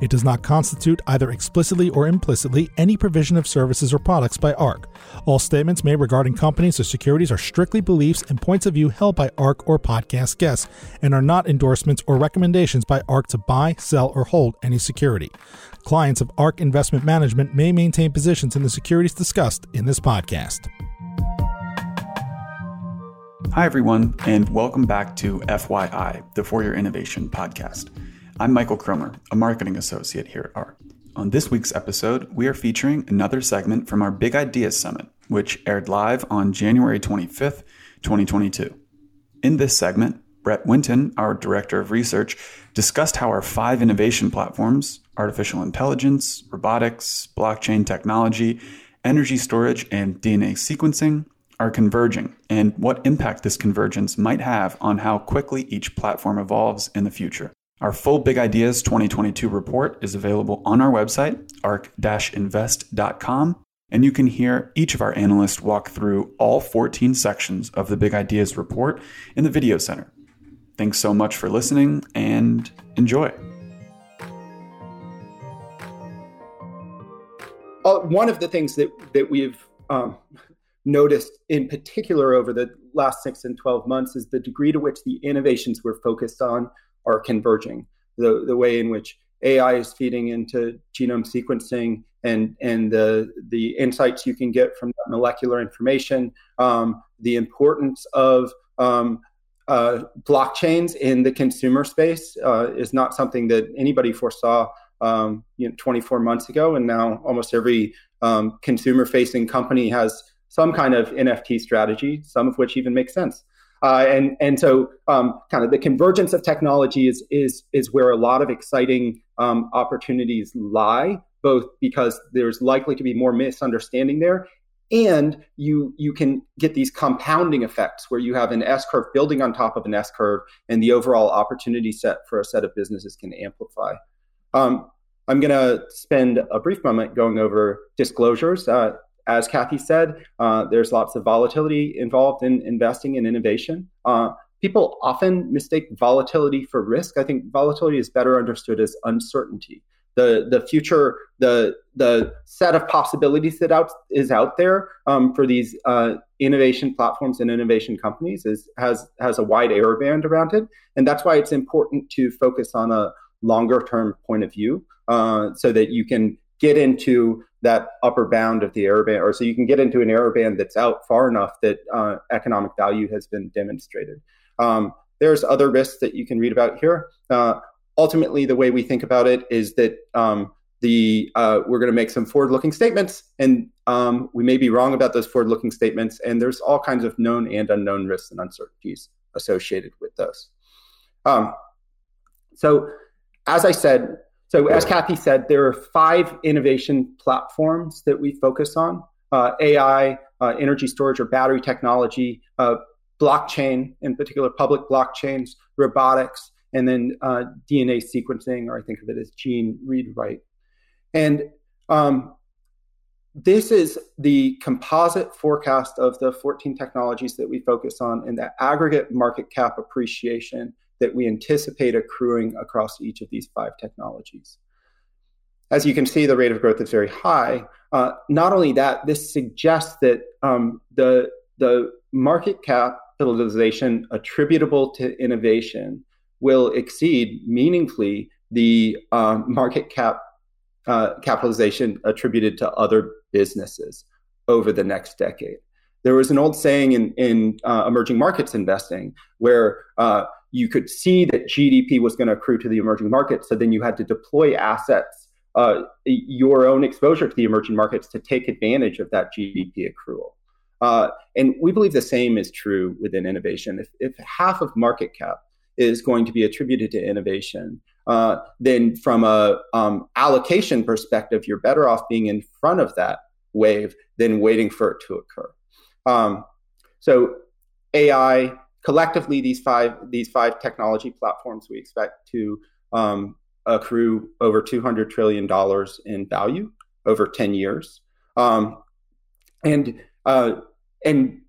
It does not constitute, either explicitly or implicitly, any provision of services or products by ARK. All statements made regarding companies or securities are strictly beliefs and points of view held by ARK or podcast guests and are not endorsements or recommendations by ARK to buy, sell, or hold any security. Clients of ARK Investment Management may maintain positions in the securities discussed in this podcast. Hi, everyone, and welcome back to FYI, the For Your Innovation Podcast. I'm Michael Cromer, a marketing associate here at ARK. On this week's episode, we are featuring another segment from our Big Ideas Summit, which aired live on January 25th, 2022. In this segment, Brett Winton, our Director of Research, discussed how our five innovation platforms artificial intelligence, robotics, blockchain technology, energy storage, and DNA sequencing are converging, and what impact this convergence might have on how quickly each platform evolves in the future. Our full Big Ideas 2022 report is available on our website, ark-invest.com, and you can hear each of our analysts walk through all 14 sections of the Big Ideas report in the Video Center. Thanks so much for listening and enjoy. Uh, one of the things that, that we've um, noticed in particular over the last six and 12 months is the degree to which the innovations we're focused on are converging. The, the way in which AI is feeding into genome sequencing and, and the, the insights you can get from molecular information, um, the importance of um, uh, blockchains in the consumer space uh, is not something that anybody foresaw um, you know, 24 months ago. And now almost every um, consumer facing company has some kind of NFT strategy, some of which even makes sense. Uh, and and so um, kind of the convergence of technology is is is where a lot of exciting um, opportunities lie, both because there's likely to be more misunderstanding there, and you you can get these compounding effects where you have an S curve building on top of an S curve, and the overall opportunity set for a set of businesses can amplify. Um, I'm going to spend a brief moment going over disclosures. Uh, as Cathie said, uh, there's lots of volatility involved in investing in innovation. Uh, people often mistake volatility for risk. I think volatility is better understood as uncertainty. The, the future, the, the set of possibilities that out, is out there um, for these uh, innovation platforms and innovation companies is, has, has a wide error band around it. And that's why it's important to focus on a longer term point of view uh, so that you can get into that upper bound of the error band, or so you can get into an error band that's out far enough that uh, economic value has been demonstrated. Um, there's other risks that you can read about here. Uh, ultimately, the way we think about it is that um, the uh, we're going to make some forward-looking statements, and um, we may be wrong about those forward-looking statements. And there's all kinds of known and unknown risks and uncertainties associated with those. Um, so, as I said, so, as Cathie said, there are five innovation platforms that we focus on uh, AI, uh, energy storage or battery technology, uh, blockchain, in particular, public blockchains, robotics, and then uh, DNA sequencing, or I think of it as gene read write. And um, this is the composite forecast of the 14 technologies that we focus on and the aggregate market cap appreciation that we anticipate accruing across each of these five technologies. As you can see, the rate of growth is very high. Uh, not only that, this suggests that um, the, the market capitalization attributable to innovation will exceed meaningfully the uh, market cap uh, capitalization attributed to other businesses over the next decade. There was an old saying in, in uh, emerging markets investing where uh, you could see that GDP was going to accrue to the emerging markets. So then you had to deploy assets, uh, your own exposure to the emerging markets to take advantage of that GDP accrual. Uh, and we believe the same is true within innovation. If, if half of market cap is going to be attributed to innovation, uh, then from a um, allocation perspective, you're better off being in front of that wave than waiting for it to occur. Um, so AI collectively, these five these five technology platforms we expect to um, accrue over 200 trillion dollars in value over 10 years, um, and uh, and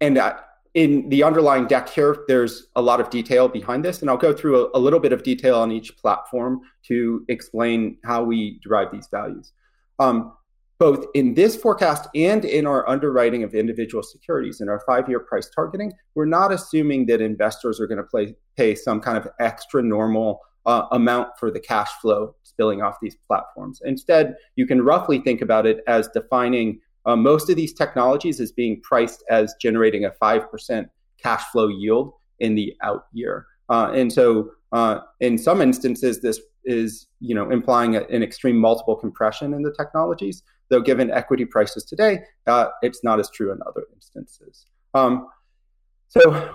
and uh, in the underlying deck here, there's a lot of detail behind this, and I'll go through a, a little bit of detail on each platform to explain how we derive these values. Um, both in this forecast and in our underwriting of individual securities in our five year price targeting, we're not assuming that investors are going to pay some kind of extra normal uh, amount for the cash flow spilling off these platforms. Instead, you can roughly think about it as defining uh, most of these technologies as being priced as generating a 5% cash flow yield in the out year. Uh, and so, uh, in some instances, this is you know implying a, an extreme multiple compression in the technologies though given equity prices today, uh, it's not as true in other instances. Um, so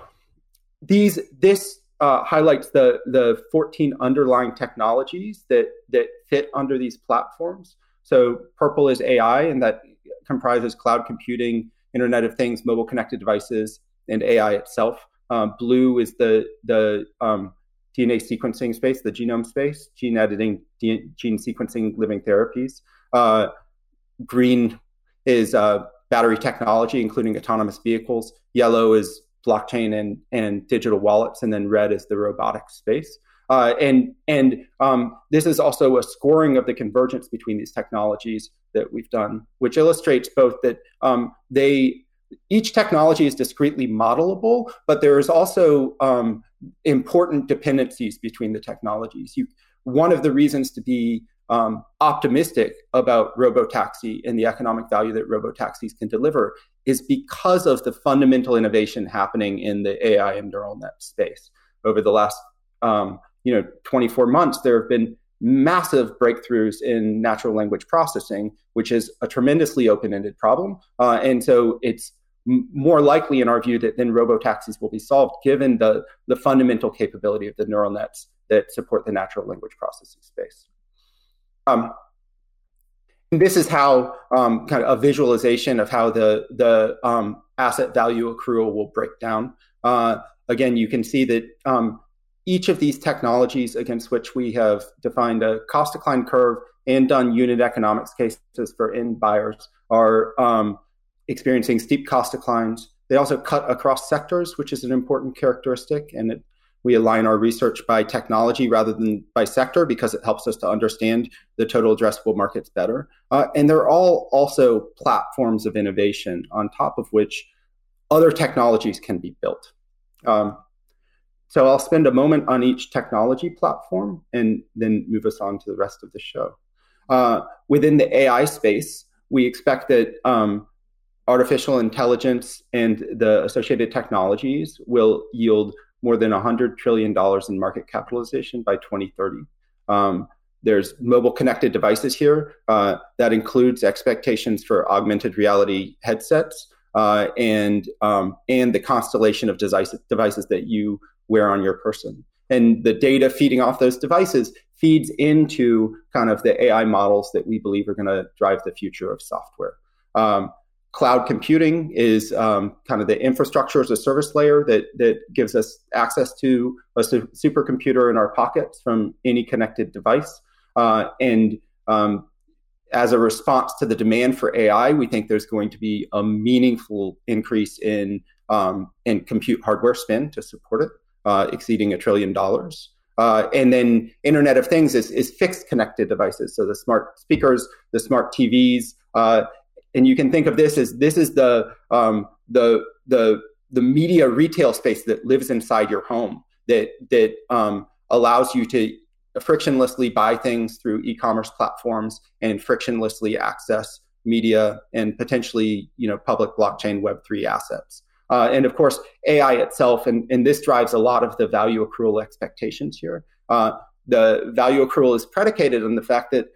these this uh, highlights the the 14 underlying technologies that that fit under these platforms. So purple is AI, and that comprises cloud computing, Internet of Things, mobile connected devices, and AI itself. Um, blue is the the um, DNA sequencing space, the genome space, gene editing, gene sequencing, living therapies. Uh, Green is uh, battery technology, including autonomous vehicles. Yellow is blockchain and, and digital wallets, and then red is the robotics space. Uh, and and um, this is also a scoring of the convergence between these technologies that we've done, which illustrates both that um, they each technology is discretely modelable, but there is also um, important dependencies between the technologies. You, one of the reasons to be um, optimistic about robotaxi and the economic value that robotaxis can deliver is because of the fundamental innovation happening in the AI and neural net space. Over the last um, you know 24 months, there have been massive breakthroughs in natural language processing, which is a tremendously open-ended problem, uh, and so it's more likely in our view that then robotaxis will be solved given the, the fundamental capability of the neural nets that support the natural language processing space. Um, this is how um, kind of a visualization of how the the um, asset value accrual will break down. Uh, again, you can see that um, each of these technologies against which we have defined a cost decline curve and done unit economics cases for end buyers are um, experiencing steep cost declines. They also cut across sectors, which is an important characteristic, and it we align our research by technology rather than by sector because it helps us to understand the total addressable markets better. Uh, and they're all also platforms of innovation on top of which other technologies can be built. Um, so I'll spend a moment on each technology platform and then move us on to the rest of the show. Uh, within the AI space, we expect that um, artificial intelligence and the associated technologies will yield more than $100 trillion in market capitalization by 2030. Um, there's mobile connected devices here. Uh, that includes expectations for augmented reality headsets uh, and um, and the constellation of devices, devices that you wear on your person. And the data feeding off those devices feeds into kind of the AI models that we believe are going to drive the future of software. Um, cloud computing is um, kind of the infrastructure as a service layer that that gives us access to a su- supercomputer in our pockets from any connected device. Uh, and um, as a response to the demand for AI, we think there's going to be a meaningful increase in um, in compute hardware spend to support it, uh, exceeding a trillion dollars. Uh, and then Internet of Things is, is fixed connected devices, so the smart speakers, the smart TVs, uh, and you can think of this as this is the um, the the the media retail space that lives inside your home that that um, allows you to frictionlessly buy things through e-commerce platforms and frictionlessly access media and potentially you know public blockchain web 3 assets. Uh, and of course ai itself and, and this drives a lot of the value accrual expectations here. Uh, the value accrual is predicated on the fact that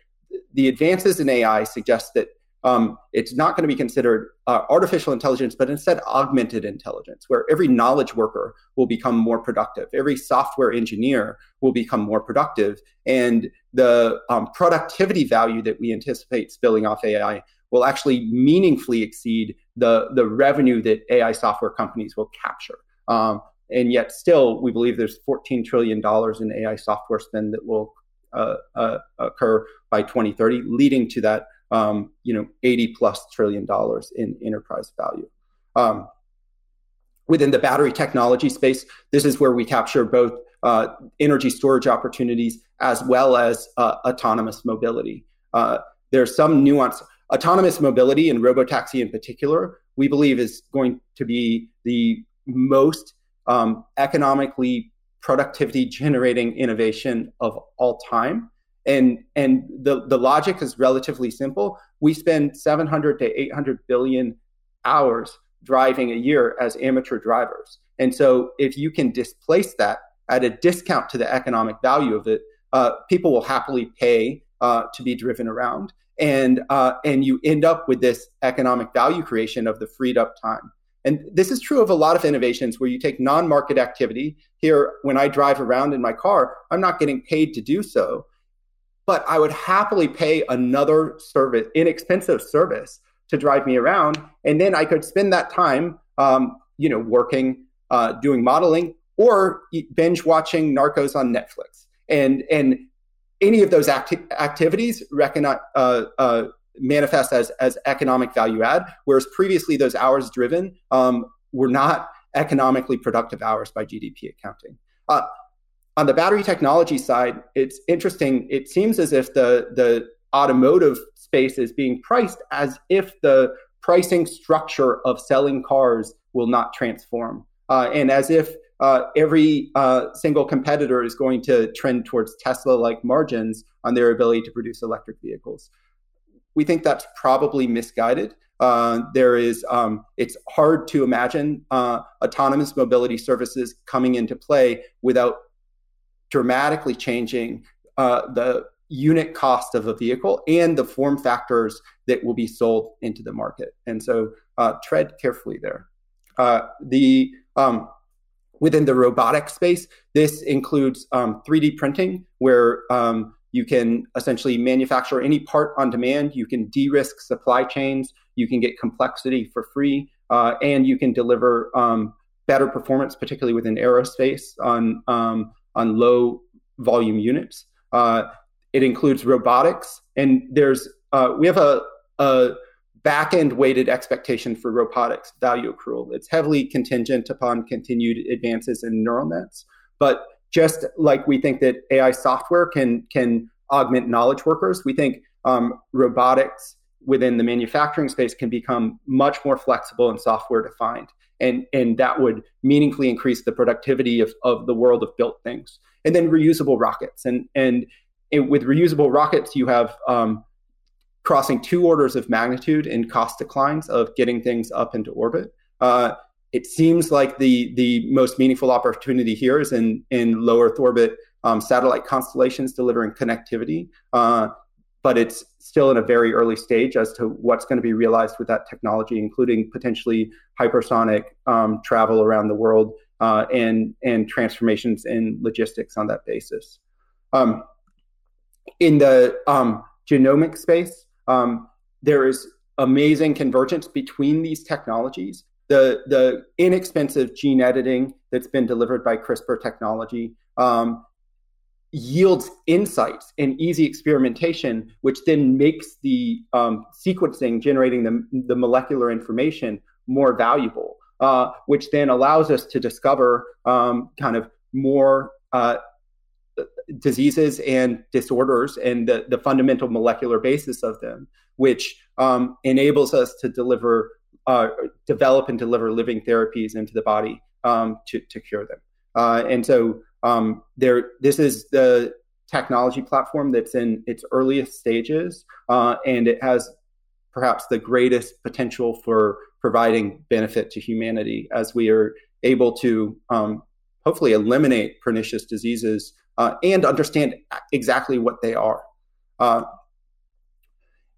the advances in ai suggest that um, it's not going to be considered uh, artificial intelligence, but instead augmented intelligence, where every knowledge worker will become more productive, every software engineer will become more productive, and the um, productivity value that we anticipate spilling off AI will actually meaningfully exceed the the revenue that AI software companies will capture. Um, and yet, still, we believe there's 14 trillion dollars in AI software spend that will uh, uh, occur by 2030, leading to that um, you know 80 plus trillion dollars in enterprise value. Um, within the battery technology space, this is where we capture both uh, energy storage opportunities as well as uh, autonomous mobility. Uh, there's some nuance. Autonomous mobility and robotaxi in particular, we believe is going to be the most um, economically productivity generating innovation of all time. And, and the, the logic is relatively simple. We spend 700 to 800 billion hours driving a year as amateur drivers. And so if you can displace that at a discount to the economic value of it, uh, people will happily pay uh, to be driven around. And, uh, and you end up with this economic value creation of the freed up time. And this is true of a lot of innovations where you take non market activity. Here, when I drive around in my car, I'm not getting paid to do so but I would happily pay another service, inexpensive service to drive me around. And then I could spend that time, um, you know, working, uh, doing modeling or binge watching Narcos on Netflix. And, and any of those acti- activities recognize, uh, uh, manifest as, as economic value add, whereas previously those hours driven um, were not economically productive hours by GDP accounting. Uh, on the battery technology side, it's interesting. It seems as if the the automotive space is being priced as if the pricing structure of selling cars will not transform, uh, and as if uh, every uh, single competitor is going to trend towards Tesla-like margins on their ability to produce electric vehicles. We think that's probably misguided. Uh, there is um, it's hard to imagine uh, autonomous mobility services coming into play without dramatically changing uh, the unit cost of a vehicle and the form factors that will be sold into the market. And so uh, tread carefully there. Uh, the um, within the robotic space, this includes um, 3D printing, where um, you can essentially manufacture any part on demand. You can de-risk supply chains. You can get complexity for free, uh, and you can deliver um, better performance, particularly within aerospace on um, on low volume units. Uh, it includes robotics, and there's uh, we have a, a back end weighted expectation for robotics value accrual. It's heavily contingent upon continued advances in neural nets, but just like we think that AI software can can augment knowledge workers, we think um, robotics within the manufacturing space can become much more flexible and software defined and and that would meaningfully increase the productivity of, of the world of built things. And then reusable rockets. And and it, with reusable rockets you have um, crossing two orders of magnitude in cost declines of getting things up into orbit. Uh, it seems like the the most meaningful opportunity here is in in low earth orbit um, satellite constellations delivering connectivity. Uh, but it's still in a very early stage as to what's going to be realized with that technology, including potentially hypersonic um, travel around the world uh, and and transformations in logistics on that basis. Um, in the um, genomic space, um, there is amazing convergence between these technologies. The the inexpensive gene editing that's been delivered by CRISPR technology um, yields insights and easy experimentation, which then makes the um, sequencing, generating the, the molecular information more valuable, uh, which then allows us to discover um, kind of more uh, diseases and disorders and the, the fundamental molecular basis of them, which um, enables us to deliver, uh, develop and deliver living therapies into the body um, to, to cure them. Uh, and so um, there, this is the technology platform that's in its earliest stages, uh, and it has perhaps the greatest potential for providing benefit to humanity as we are able to um, hopefully eliminate pernicious diseases uh, and understand exactly what they are. Uh,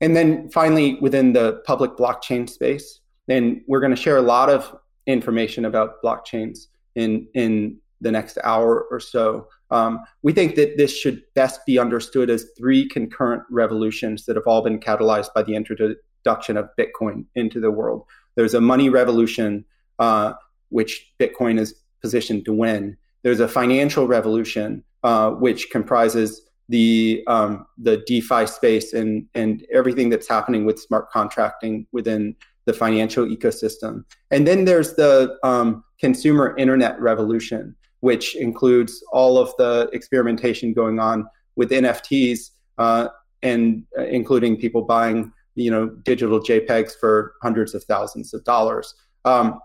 and then finally, within the public blockchain space, then we're going to share a lot of information about blockchains in in the next hour or so. Um, we think that this should best be understood as three concurrent revolutions that have all been catalyzed by the introduction of Bitcoin into the world. There's a money revolution, uh, which Bitcoin is positioned to win. There's a financial revolution, uh, which comprises the um, the DeFi space and and everything that's happening with smart contracting within the financial ecosystem. And then there's the um, consumer internet revolution, which includes all of the experimentation going on with NFTs, uh, and uh, including people buying you know digital JPEGs for hundreds of thousands of dollars. Um,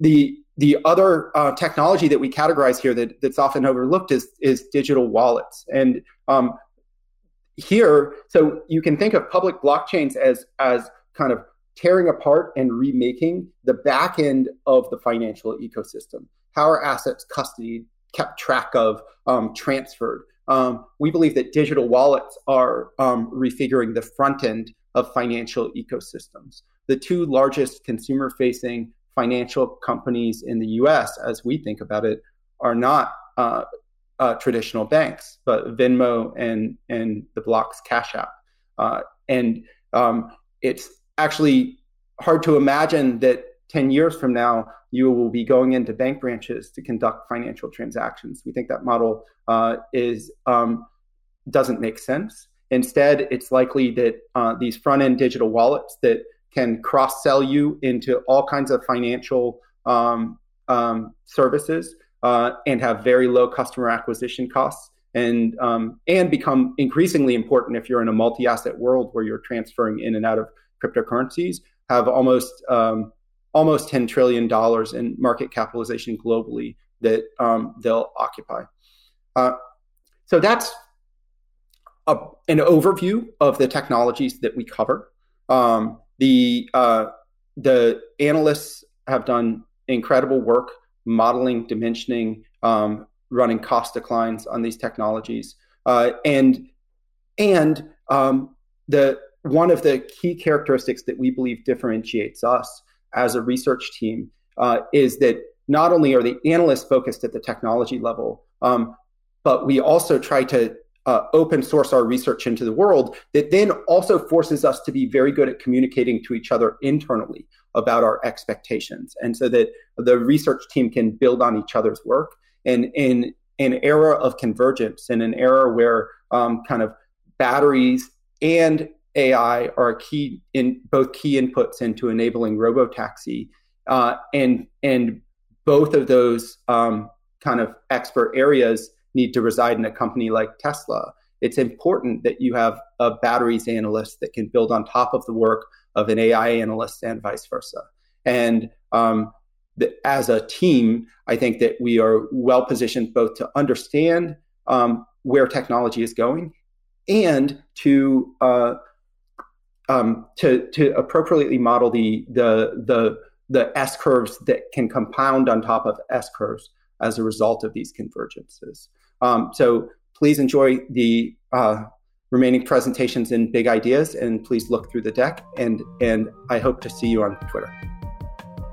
the the other uh, technology that we categorize here that, that's often overlooked is is digital wallets and um, here so you can think of public blockchains as as kind of tearing apart and remaking the back end of the financial ecosystem how are assets custodied kept track of um, transferred um, we believe that digital wallets are um, refiguring the front end of financial ecosystems the two largest consumer facing financial companies in the US, as we think about it, are not uh, uh, traditional banks, but Venmo and, and the Block's Cash App. Uh, and um, it's actually hard to imagine that 10 years from now, you will be going into bank branches to conduct financial transactions. We think that model uh, is um, doesn't make sense. Instead, it's likely that uh, these front end digital wallets that can cross sell you into all kinds of financial um, um, services uh, and have very low customer acquisition costs and um, and become increasingly important if you're in a multi-asset world where you're transferring in and out of cryptocurrencies have almost um, almost 10 trillion dollars in market capitalization globally that um, they'll occupy. Uh, so that's a, an overview of the technologies that we cover. Um, the uh, the analysts have done incredible work modeling, dimensioning, um, running cost declines on these technologies, uh, and and um, the one of the key characteristics that we believe differentiates us as a research team uh, is that not only are the analysts focused at the technology level, um, but we also try to uh, open source our research into the world that then also forces us to be very good at communicating to each other internally about our expectations. And so that the research team can build on each other's work and in an era of convergence in an era where um, kind of batteries and AI are key in both key inputs into enabling robotaxi uh, and and both of those um, kind of expert areas need to reside in a company like Tesla. It's important that you have a batteries analyst that can build on top of the work of an AI analyst and vice versa. And um, the, as a team, I think that we are well positioned both to understand um, where technology is going and to uh, um, to to appropriately model the the the the S curves that can compound on top of S curves as a result of these convergences. Um, so please enjoy the uh, remaining presentations and big ideas, and please look through the deck. And and I hope to see you on Twitter.